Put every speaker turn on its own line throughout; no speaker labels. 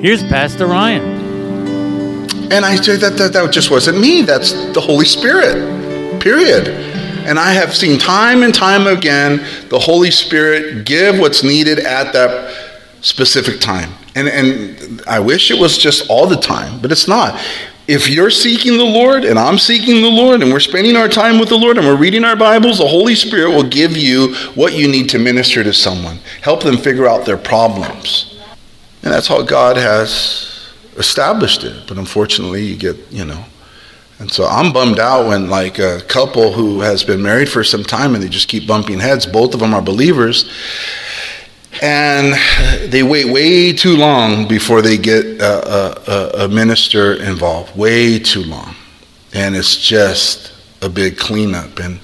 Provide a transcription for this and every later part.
Here's Pastor Ryan.
And I say that, that that just wasn't me. That's the Holy Spirit. Period. And I have seen time and time again the Holy Spirit give what's needed at that specific time. And and I wish it was just all the time, but it's not. If you're seeking the Lord and I'm seeking the Lord and we're spending our time with the Lord and we're reading our Bibles, the Holy Spirit will give you what you need to minister to someone. Help them figure out their problems. And that's how God has established it. But unfortunately, you get, you know. And so I'm bummed out when, like, a couple who has been married for some time and they just keep bumping heads, both of them are believers, and they wait way too long before they get a, a, a minister involved. Way too long. And it's just a big cleanup. And,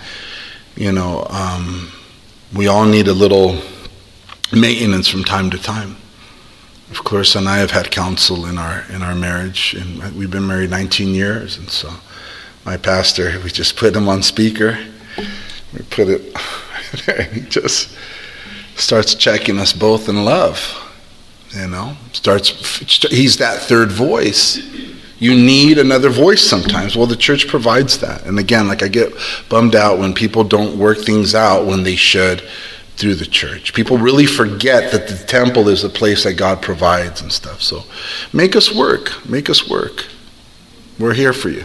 you know, um, we all need a little maintenance from time to time. Of course, and I have had counsel in our in our marriage, and we've been married 19 years. And so, my pastor, we just put him on speaker. We put it. and he just starts checking us both in love. You know, starts. He's that third voice. You need another voice sometimes. Well, the church provides that. And again, like I get bummed out when people don't work things out when they should through the church. People really forget that the temple is the place that God provides and stuff. So make us work. Make us work. We're here for you.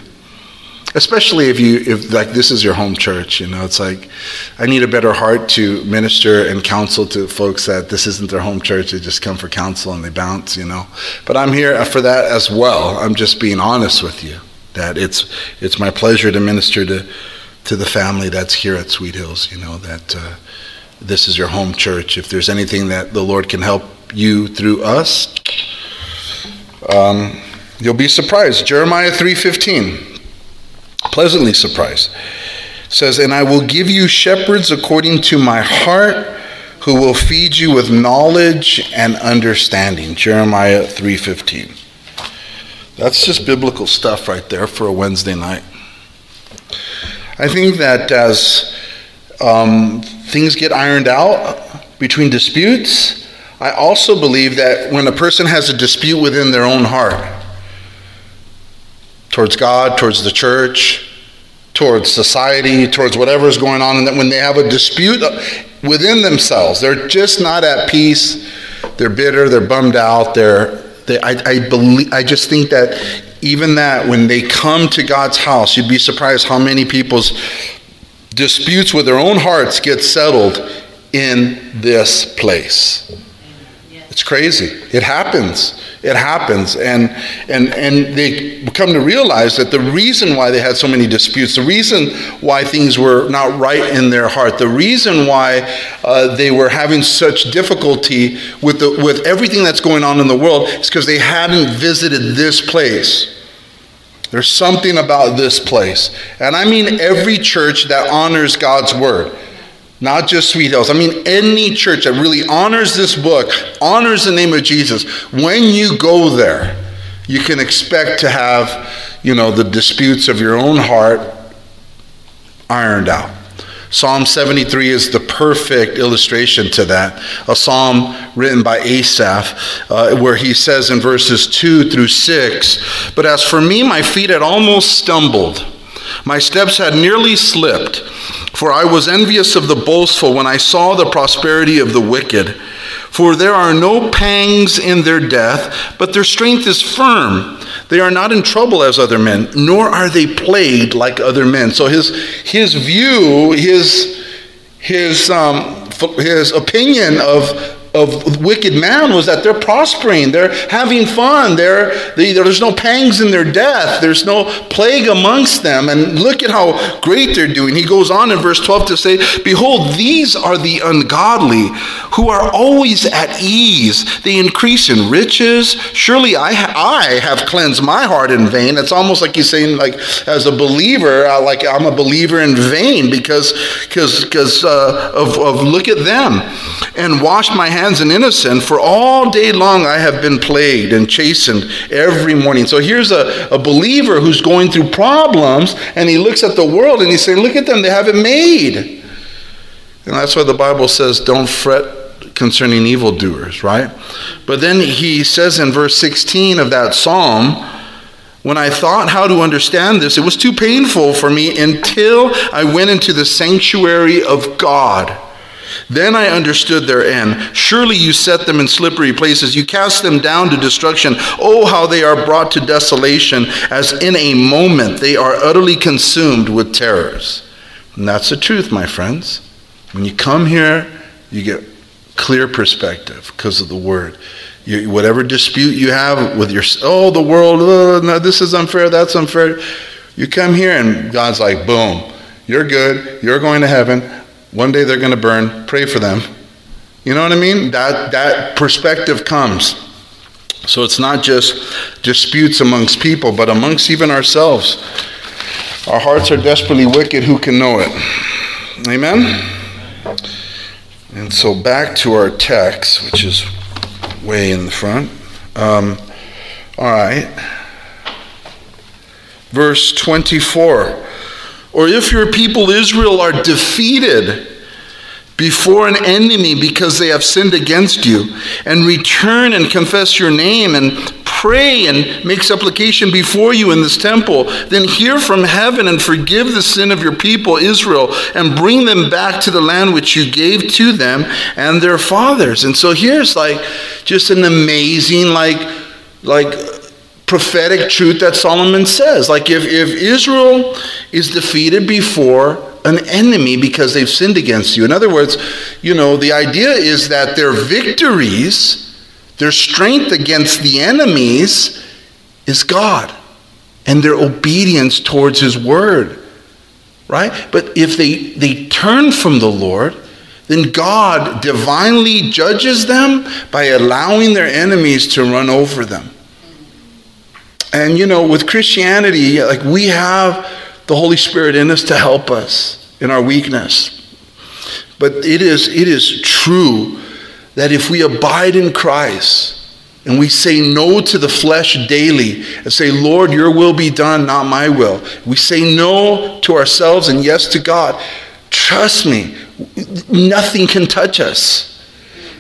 Especially if you if like this is your home church, you know, it's like I need a better heart to minister and counsel to folks that this isn't their home church, they just come for counsel and they bounce, you know. But I'm here for that as well. I'm just being honest with you that it's it's my pleasure to minister to to the family that's here at Sweet Hills, you know, that uh, this is your home church. If there's anything that the Lord can help you through us, um, you'll be surprised. Jeremiah 3:15, pleasantly surprised, says, "And I will give you shepherds according to my heart, who will feed you with knowledge and understanding." Jeremiah 3:15. That's just biblical stuff right there for a Wednesday night. I think that as um, things get ironed out between disputes, I also believe that when a person has a dispute within their own heart, towards God, towards the church, towards society, towards whatever is going on, and that when they have a dispute within themselves, they're just not at peace, they're bitter, they're bummed out, they're, they, I, I, believe, I just think that even that, when they come to God's house, you'd be surprised how many people's disputes with their own hearts get settled in this place. It's crazy. It happens. It happens. And, and, and they come to realize that the reason why they had so many disputes, the reason why things were not right in their heart, the reason why uh, they were having such difficulty with, the, with everything that's going on in the world is because they hadn't visited this place. There's something about this place. And I mean every church that honors God's word, not just Sweet Hills. I mean any church that really honors this book, honors the name of Jesus. When you go there, you can expect to have, you know, the disputes of your own heart ironed out. Psalm 73 is the perfect illustration to that. A psalm written by Asaph, uh, where he says in verses 2 through 6 But as for me, my feet had almost stumbled, my steps had nearly slipped, for I was envious of the boastful when I saw the prosperity of the wicked. For there are no pangs in their death, but their strength is firm. They are not in trouble as other men, nor are they plagued like other men. So his, his view, his, his, um, his opinion of, of wicked man was that they're prospering, they're having fun, they're, they, there's no pangs in their death, there's no plague amongst them. And look at how great they're doing. He goes on in verse 12 to say, Behold, these are the ungodly who are always at ease. They increase in riches. Surely I, ha- I have cleansed my heart in vain. It's almost like he's saying, like, as a believer, uh, like I'm a believer in vain because because uh, of, of look at them and washed my hands in innocent. For all day long I have been plagued and chastened every morning. So here's a, a believer who's going through problems and he looks at the world and he's saying, Look at them, they have it made. And that's why the Bible says, Don't fret concerning evildoers, right? But then he says in verse 16 of that psalm, when I thought how to understand this, it was too painful for me until I went into the sanctuary of God. Then I understood their end. Surely you set them in slippery places. You cast them down to destruction. Oh, how they are brought to desolation, as in a moment they are utterly consumed with terrors. And that's the truth, my friends. When you come here, you get clear perspective because of the word. You, whatever dispute you have with your, oh, the world, oh, no, this is unfair, that's unfair. You come here and God's like, boom, you're good, you're going to heaven. One day they're going to burn. Pray for them. You know what I mean? That, that perspective comes. So it's not just disputes amongst people, but amongst even ourselves. Our hearts are desperately wicked. Who can know it? Amen? And so back to our text, which is way in the front. Um, all right. Verse 24. Or if your people Israel are defeated before an enemy because they have sinned against you, and return and confess your name and pray and make supplication before you in this temple, then hear from heaven and forgive the sin of your people Israel and bring them back to the land which you gave to them and their fathers. And so here's like just an amazing like like prophetic truth that Solomon says. Like if, if Israel is defeated before an enemy because they've sinned against you. In other words, you know, the idea is that their victories their strength against the enemies is God and their obedience towards His word. Right? But if they, they turn from the Lord, then God divinely judges them by allowing their enemies to run over them. And you know, with Christianity, like we have the Holy Spirit in us to help us in our weakness. But it is, it is true that if we abide in Christ and we say no to the flesh daily and say, Lord, your will be done, not my will, we say no to ourselves and yes to God, trust me, nothing can touch us.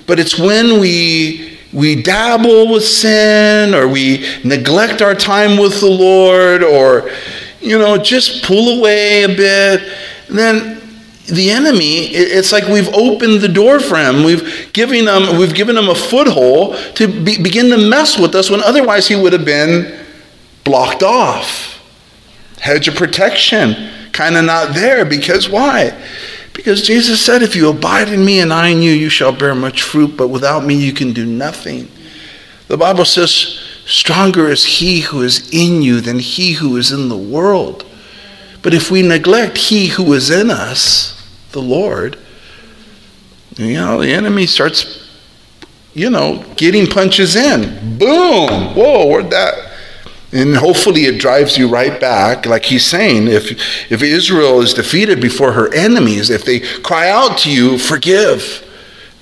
But it's when we we dabble with sin or we neglect our time with the Lord or you know just pull away a bit then the enemy, it's like we've opened the door for him. We've given him, we've given him a foothold to be, begin to mess with us when otherwise he would have been blocked off. Hedge of protection, kind of not there because why? Because Jesus said, If you abide in me and I in you, you shall bear much fruit, but without me you can do nothing. The Bible says, Stronger is he who is in you than he who is in the world. But if we neglect he who is in us, the Lord, you know, the enemy starts, you know, getting punches in. Boom! Whoa, where'd that? And hopefully it drives you right back, like he's saying, if, if Israel is defeated before her enemies, if they cry out to you, forgive.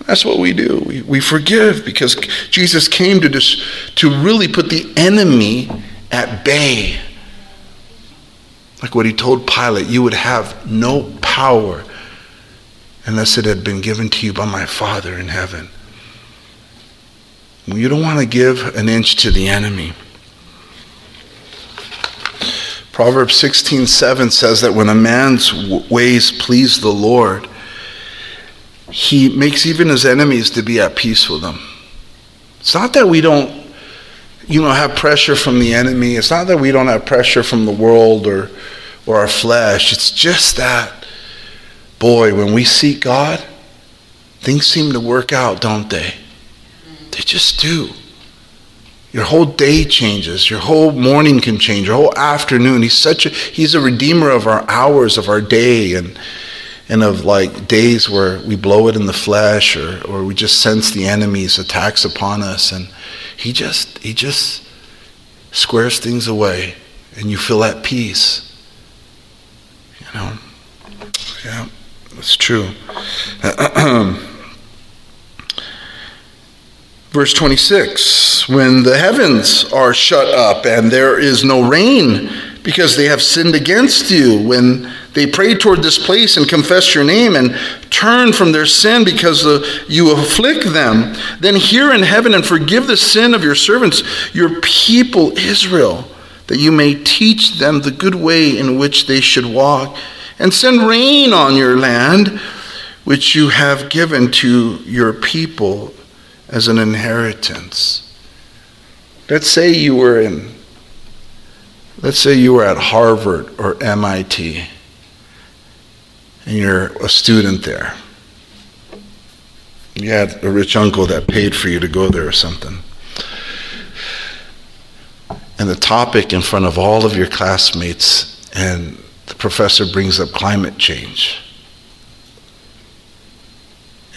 That's what we do. We, we forgive because Jesus came to, to really put the enemy at bay. Like what he told Pilate, you would have no power unless it had been given to you by my Father in heaven. You don't want to give an inch to the enemy. Proverbs 16:7 says that when a man's ways please the Lord, he makes even his enemies to be at peace with him. It's not that we don't you know have pressure from the enemy. It's not that we don't have pressure from the world or or our flesh. It's just that boy, when we seek God, things seem to work out, don't they? They just do. Your whole day changes. Your whole morning can change. Your whole afternoon. He's such a he's a redeemer of our hours of our day and and of like days where we blow it in the flesh or, or we just sense the enemy's attacks upon us and he just he just squares things away and you feel at peace. You know? Yeah, that's true. Verse 26 When the heavens are shut up and there is no rain because they have sinned against you, when they pray toward this place and confess your name and turn from their sin because you afflict them, then hear in heaven and forgive the sin of your servants, your people Israel, that you may teach them the good way in which they should walk, and send rain on your land, which you have given to your people as an inheritance. Let's say you were in, let's say you were at Harvard or MIT, and you're a student there. You had a rich uncle that paid for you to go there or something. And the topic in front of all of your classmates, and the professor brings up climate change.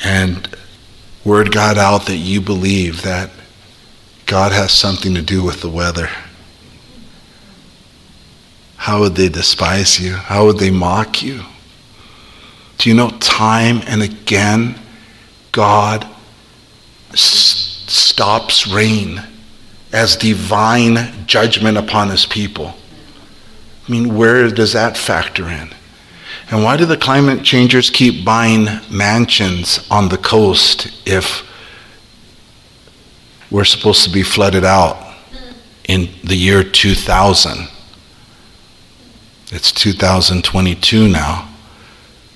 And word got out that you believe that God has something to do with the weather, how would they despise you? How would they mock you? Do you know time and again God s- stops rain as divine judgment upon his people? I mean, where does that factor in? And why do the climate changers keep buying mansions on the coast if we're supposed to be flooded out in the year 2000? It's 2022 now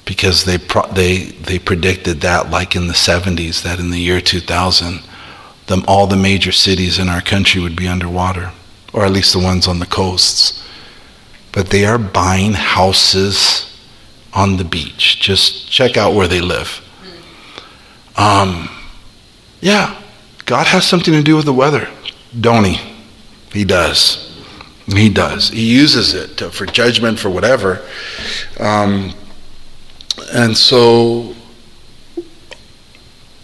because they, pro- they, they predicted that like in the 70s, that in the year 2000, the, all the major cities in our country would be underwater, or at least the ones on the coasts. But they are buying houses on the beach. Just check out where they live. Um, yeah, God has something to do with the weather, don't He? He does. He does. He uses it to, for judgment, for whatever. Um, and so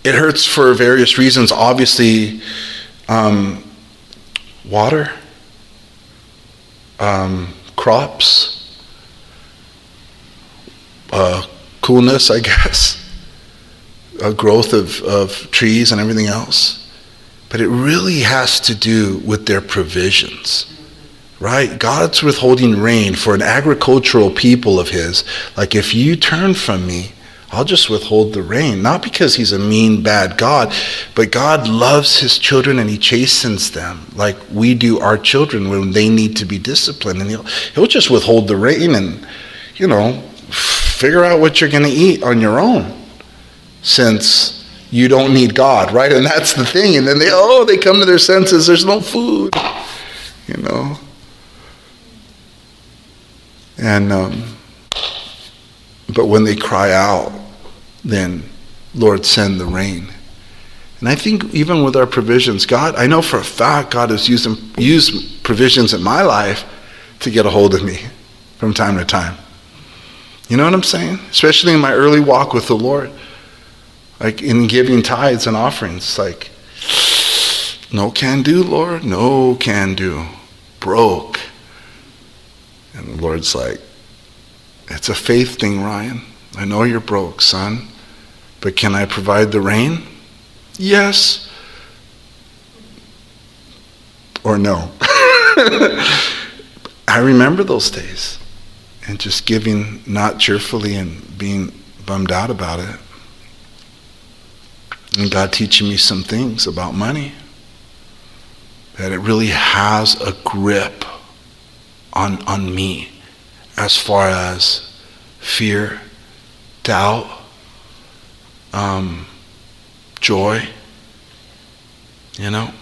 it hurts for various reasons. Obviously, um, water, um, crops, uh, coolness, I guess, a growth of, of trees and everything else. But it really has to do with their provisions, right? God's withholding rain for an agricultural people of His. Like, if you turn from me, I'll just withhold the rain. Not because He's a mean, bad God, but God loves His children and He chastens them like we do our children when they need to be disciplined. And He'll, he'll just withhold the rain and, you know, figure out what you're going to eat on your own since you don't need God, right? And that's the thing. And then they, oh, they come to their senses. There's no food, you know. And, um, but when they cry out, then, Lord, send the rain. And I think even with our provisions, God, I know for a fact God has used, used provisions in my life to get a hold of me from time to time. You know what I'm saying? Especially in my early walk with the Lord. Like in giving tithes and offerings, like, no can do, Lord, no can do. Broke. And the Lord's like, it's a faith thing, Ryan. I know you're broke, son, but can I provide the rain? Yes. Or no. I remember those days and just giving not cheerfully and being bummed out about it. And God teaching me some things about money. That it really has a grip on, on me as far as fear, doubt, um, joy. You know?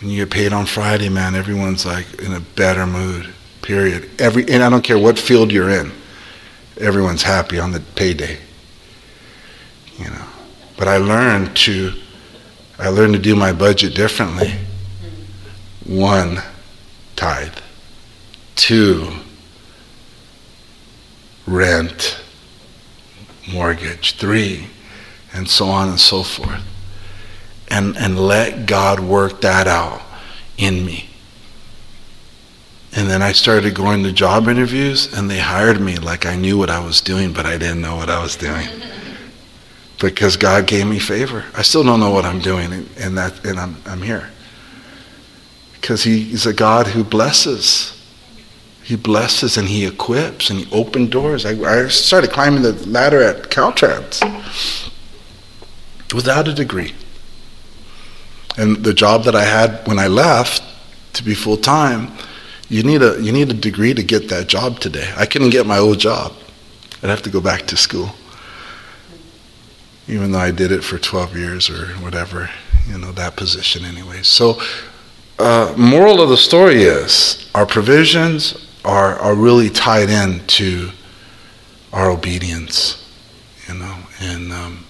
When you get paid on Friday, man, everyone's like in a better mood. Period. Every and I don't care what field you're in. Everyone's happy on the payday. You know. But I learned to I learned to do my budget differently. One, tithe. Two, rent, mortgage. Three, and so on and so forth. And, and let God work that out in me. And then I started going to job interviews, and they hired me like I knew what I was doing, but I didn't know what I was doing. because God gave me favor. I still don't know what I'm doing, and, that, and I'm, I'm here. Because he, He's a God who blesses. He blesses and He equips and He opened doors. I, I started climbing the ladder at Caltrans without a degree. And the job that I had when I left to be full time, you need a you need a degree to get that job today. I couldn't get my old job. I'd have to go back to school. Even though I did it for 12 years or whatever, you know, that position anyway. So, uh, moral of the story is our provisions are, are really tied in to our obedience, you know, and um,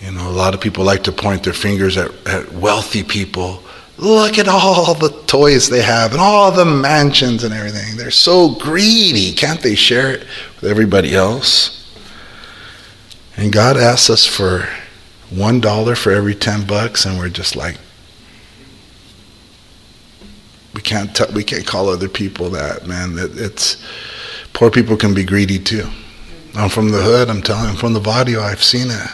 you know, a lot of people like to point their fingers at, at wealthy people. Look at all the toys they have and all the mansions and everything. They're so greedy. Can't they share it with everybody else? And God asks us for one dollar for every ten bucks, and we're just like, we can't t- we can't call other people that man. It, it's poor people can be greedy too. I'm from the hood. I'm telling. I'm from the barrio. I've seen it.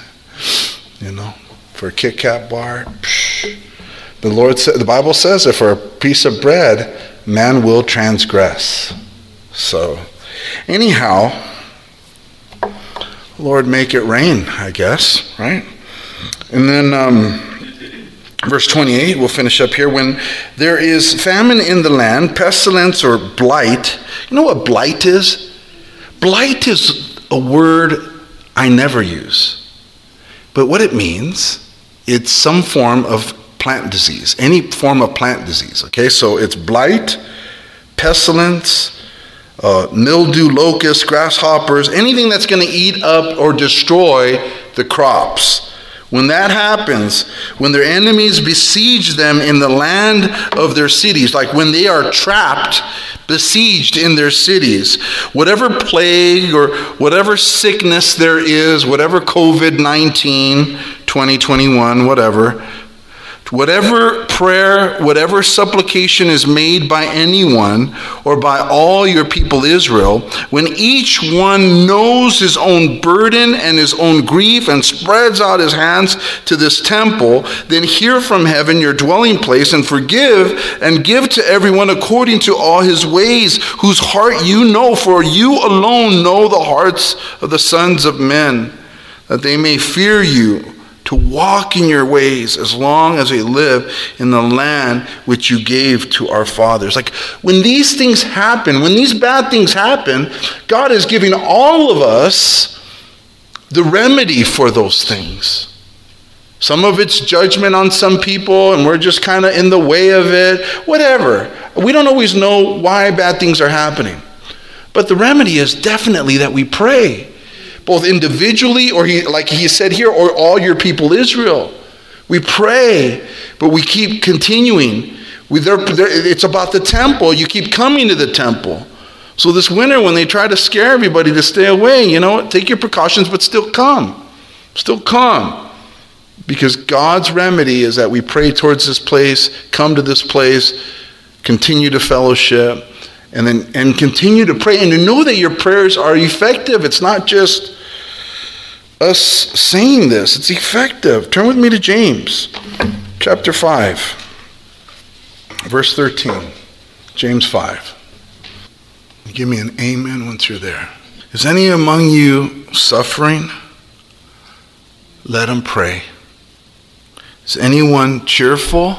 You know, for a Kit Kat bar, psh, the Lord said, the Bible says that for a piece of bread, man will transgress. So, anyhow, Lord, make it rain, I guess, right? And then um, verse 28, we'll finish up here. When there is famine in the land, pestilence or blight, you know what blight is? Blight is a word I never use. But what it means, it's some form of plant disease, any form of plant disease. Okay, so it's blight, pestilence, uh, mildew, locusts, grasshoppers, anything that's going to eat up or destroy the crops. When that happens, when their enemies besiege them in the land of their cities, like when they are trapped, besieged in their cities, whatever plague or whatever sickness there is, whatever COVID 19, 2021, whatever, Whatever prayer, whatever supplication is made by anyone or by all your people Israel, when each one knows his own burden and his own grief and spreads out his hands to this temple, then hear from heaven your dwelling place and forgive and give to everyone according to all his ways, whose heart you know, for you alone know the hearts of the sons of men, that they may fear you to walk in your ways as long as they live in the land which you gave to our fathers. Like when these things happen, when these bad things happen, God is giving all of us the remedy for those things. Some of it's judgment on some people, and we're just kind of in the way of it. Whatever. We don't always know why bad things are happening. But the remedy is definitely that we pray both individually or he, like he said here, or all your people Israel. We pray, but we keep continuing. We, they're, they're, it's about the temple. You keep coming to the temple. So this winter, when they try to scare everybody to stay away, you know, take your precautions, but still come. Still come. Because God's remedy is that we pray towards this place, come to this place, continue to fellowship, and then and continue to pray and to know that your prayers are effective. It's not just us saying this, it's effective. Turn with me to James chapter 5, verse 13. James 5. Give me an amen once you're there. Is any among you suffering? Let him pray. Is anyone cheerful?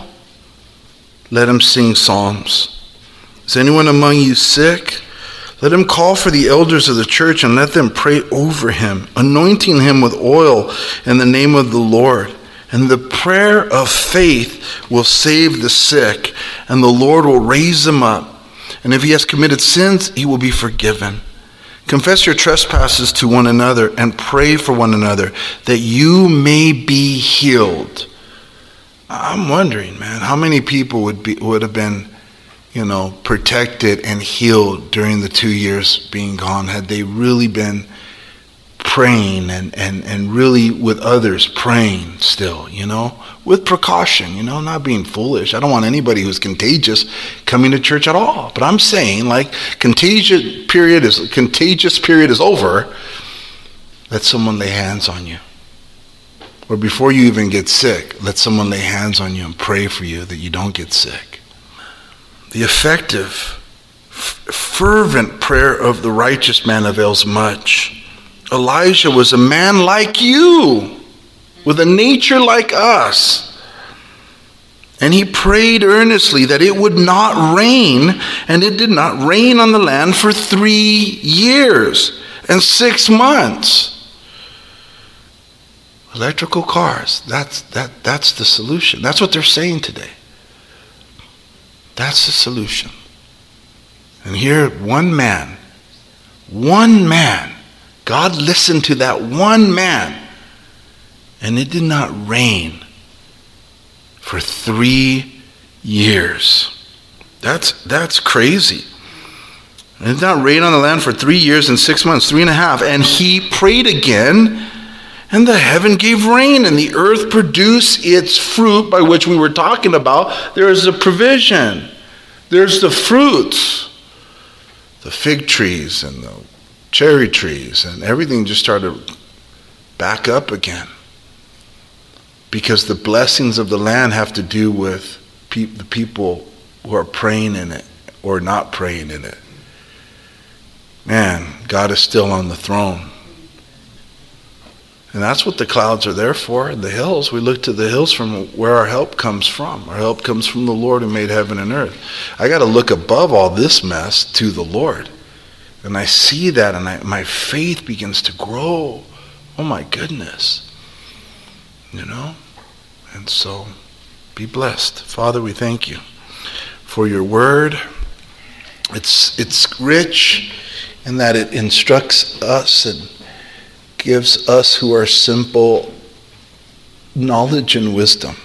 Let him sing psalms. Is anyone among you sick? Let him call for the elders of the church and let them pray over him, anointing him with oil in the name of the Lord. And the prayer of faith will save the sick, and the Lord will raise him up. And if he has committed sins, he will be forgiven. Confess your trespasses to one another and pray for one another that you may be healed. I'm wondering, man, how many people would be would have been, you know, protected and healed during the two years being gone had they really been praying and, and, and really with others praying still, you know, with precaution, you know, not being foolish. I don't want anybody who's contagious coming to church at all. But I'm saying like contagious period is contagious period is over. Let someone lay hands on you. Or before you even get sick, let someone lay hands on you and pray for you that you don't get sick. The effective, fervent prayer of the righteous man avails much. Elijah was a man like you, with a nature like us. And he prayed earnestly that it would not rain, and it did not rain on the land for three years and six months. Electrical cars, that's, that, that's the solution. That's what they're saying today. That's the solution. And here, one man, one man God listened to that one man, and it did not rain for three years. That's, that's crazy. It did not rain on the land for three years and six months, three and a half. And he prayed again, and the heaven gave rain, and the earth produced its fruit, by which we were talking about. There is a provision, there's the fruits, the fig trees and the cherry trees, and everything just started back up again. Because the blessings of the land have to do with pe- the people who are praying in it or not praying in it. Man, God is still on the throne. And that's what the clouds are there for, the hills. We look to the hills from where our help comes from. Our help comes from the Lord who made heaven and earth. I got to look above all this mess to the Lord. And I see that, and I, my faith begins to grow. Oh my goodness. You know? And so, be blessed. Father, we thank you for your word. It's, it's rich in that it instructs us and gives us who are simple knowledge and wisdom.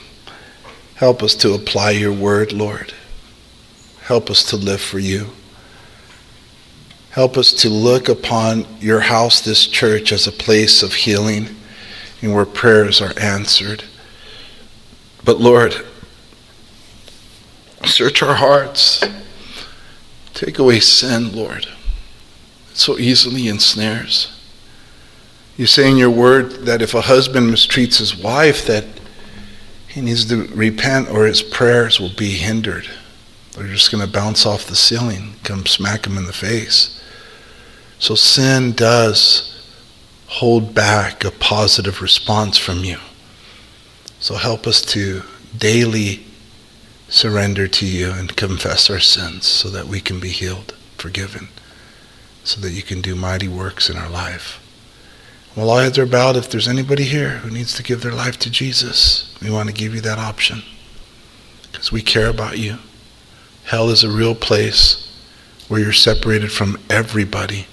Help us to apply your word, Lord. Help us to live for you. Help us to look upon your house, this church, as a place of healing and where prayers are answered. But Lord, search our hearts. Take away sin, Lord. It so easily ensnares. You say in your word that if a husband mistreats his wife, that he needs to repent or his prayers will be hindered. They're just going to bounce off the ceiling, come smack him in the face. So sin does hold back a positive response from you. So help us to daily surrender to you and confess our sins so that we can be healed, forgiven, so that you can do mighty works in our life. While all heads are bowed, if there's anybody here who needs to give their life to Jesus, we want to give you that option because we care about you. Hell is a real place where you're separated from everybody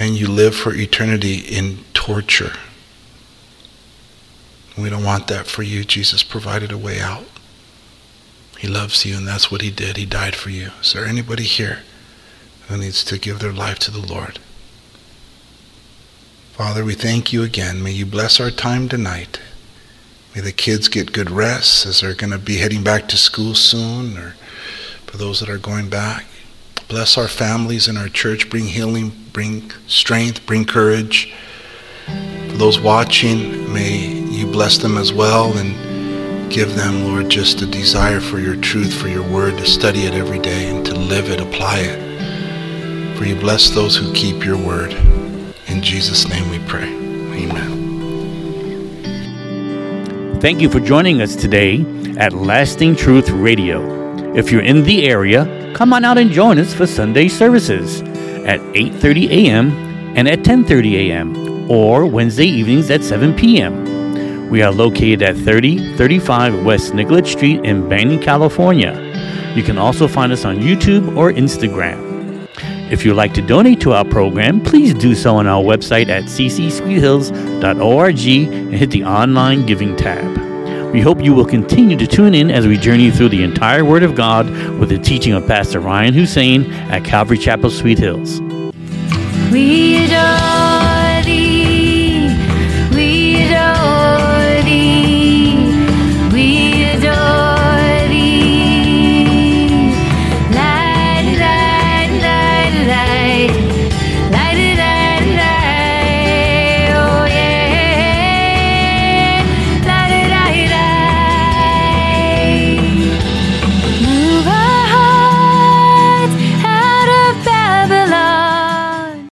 and you live for eternity in torture. We don't want that for you. Jesus provided a way out. He loves you, and that's what He did. He died for you. Is there anybody here who needs to give their life to the Lord? Father, we thank you again. May you bless our time tonight. May the kids get good rest as they're going to be heading back to school soon, or for those that are going back. Bless our families and our church. Bring healing, bring strength, bring courage. For those watching, may you bless them as well and give them, Lord, just a desire for your truth, for your word, to study it every day and to live it, apply it. For you bless those who keep your word. In Jesus' name we pray. Amen.
Thank you for joining us today at Lasting Truth Radio. If you're in the area, come on out and join us for Sunday services at 8:30 a.m. and at 10:30 a.m. or Wednesday evenings at 7 p.m. We are located at 3035 West Nicollet Street in Banning, California. You can also find us on YouTube or Instagram. If you'd like to donate to our program, please do so on our website at ccsweethills.org and hit the online giving tab. We hope you will continue to tune in as we journey through the entire Word of God with the teaching of Pastor Ryan Hussein at Calvary Chapel, Sweet Hills.
We adore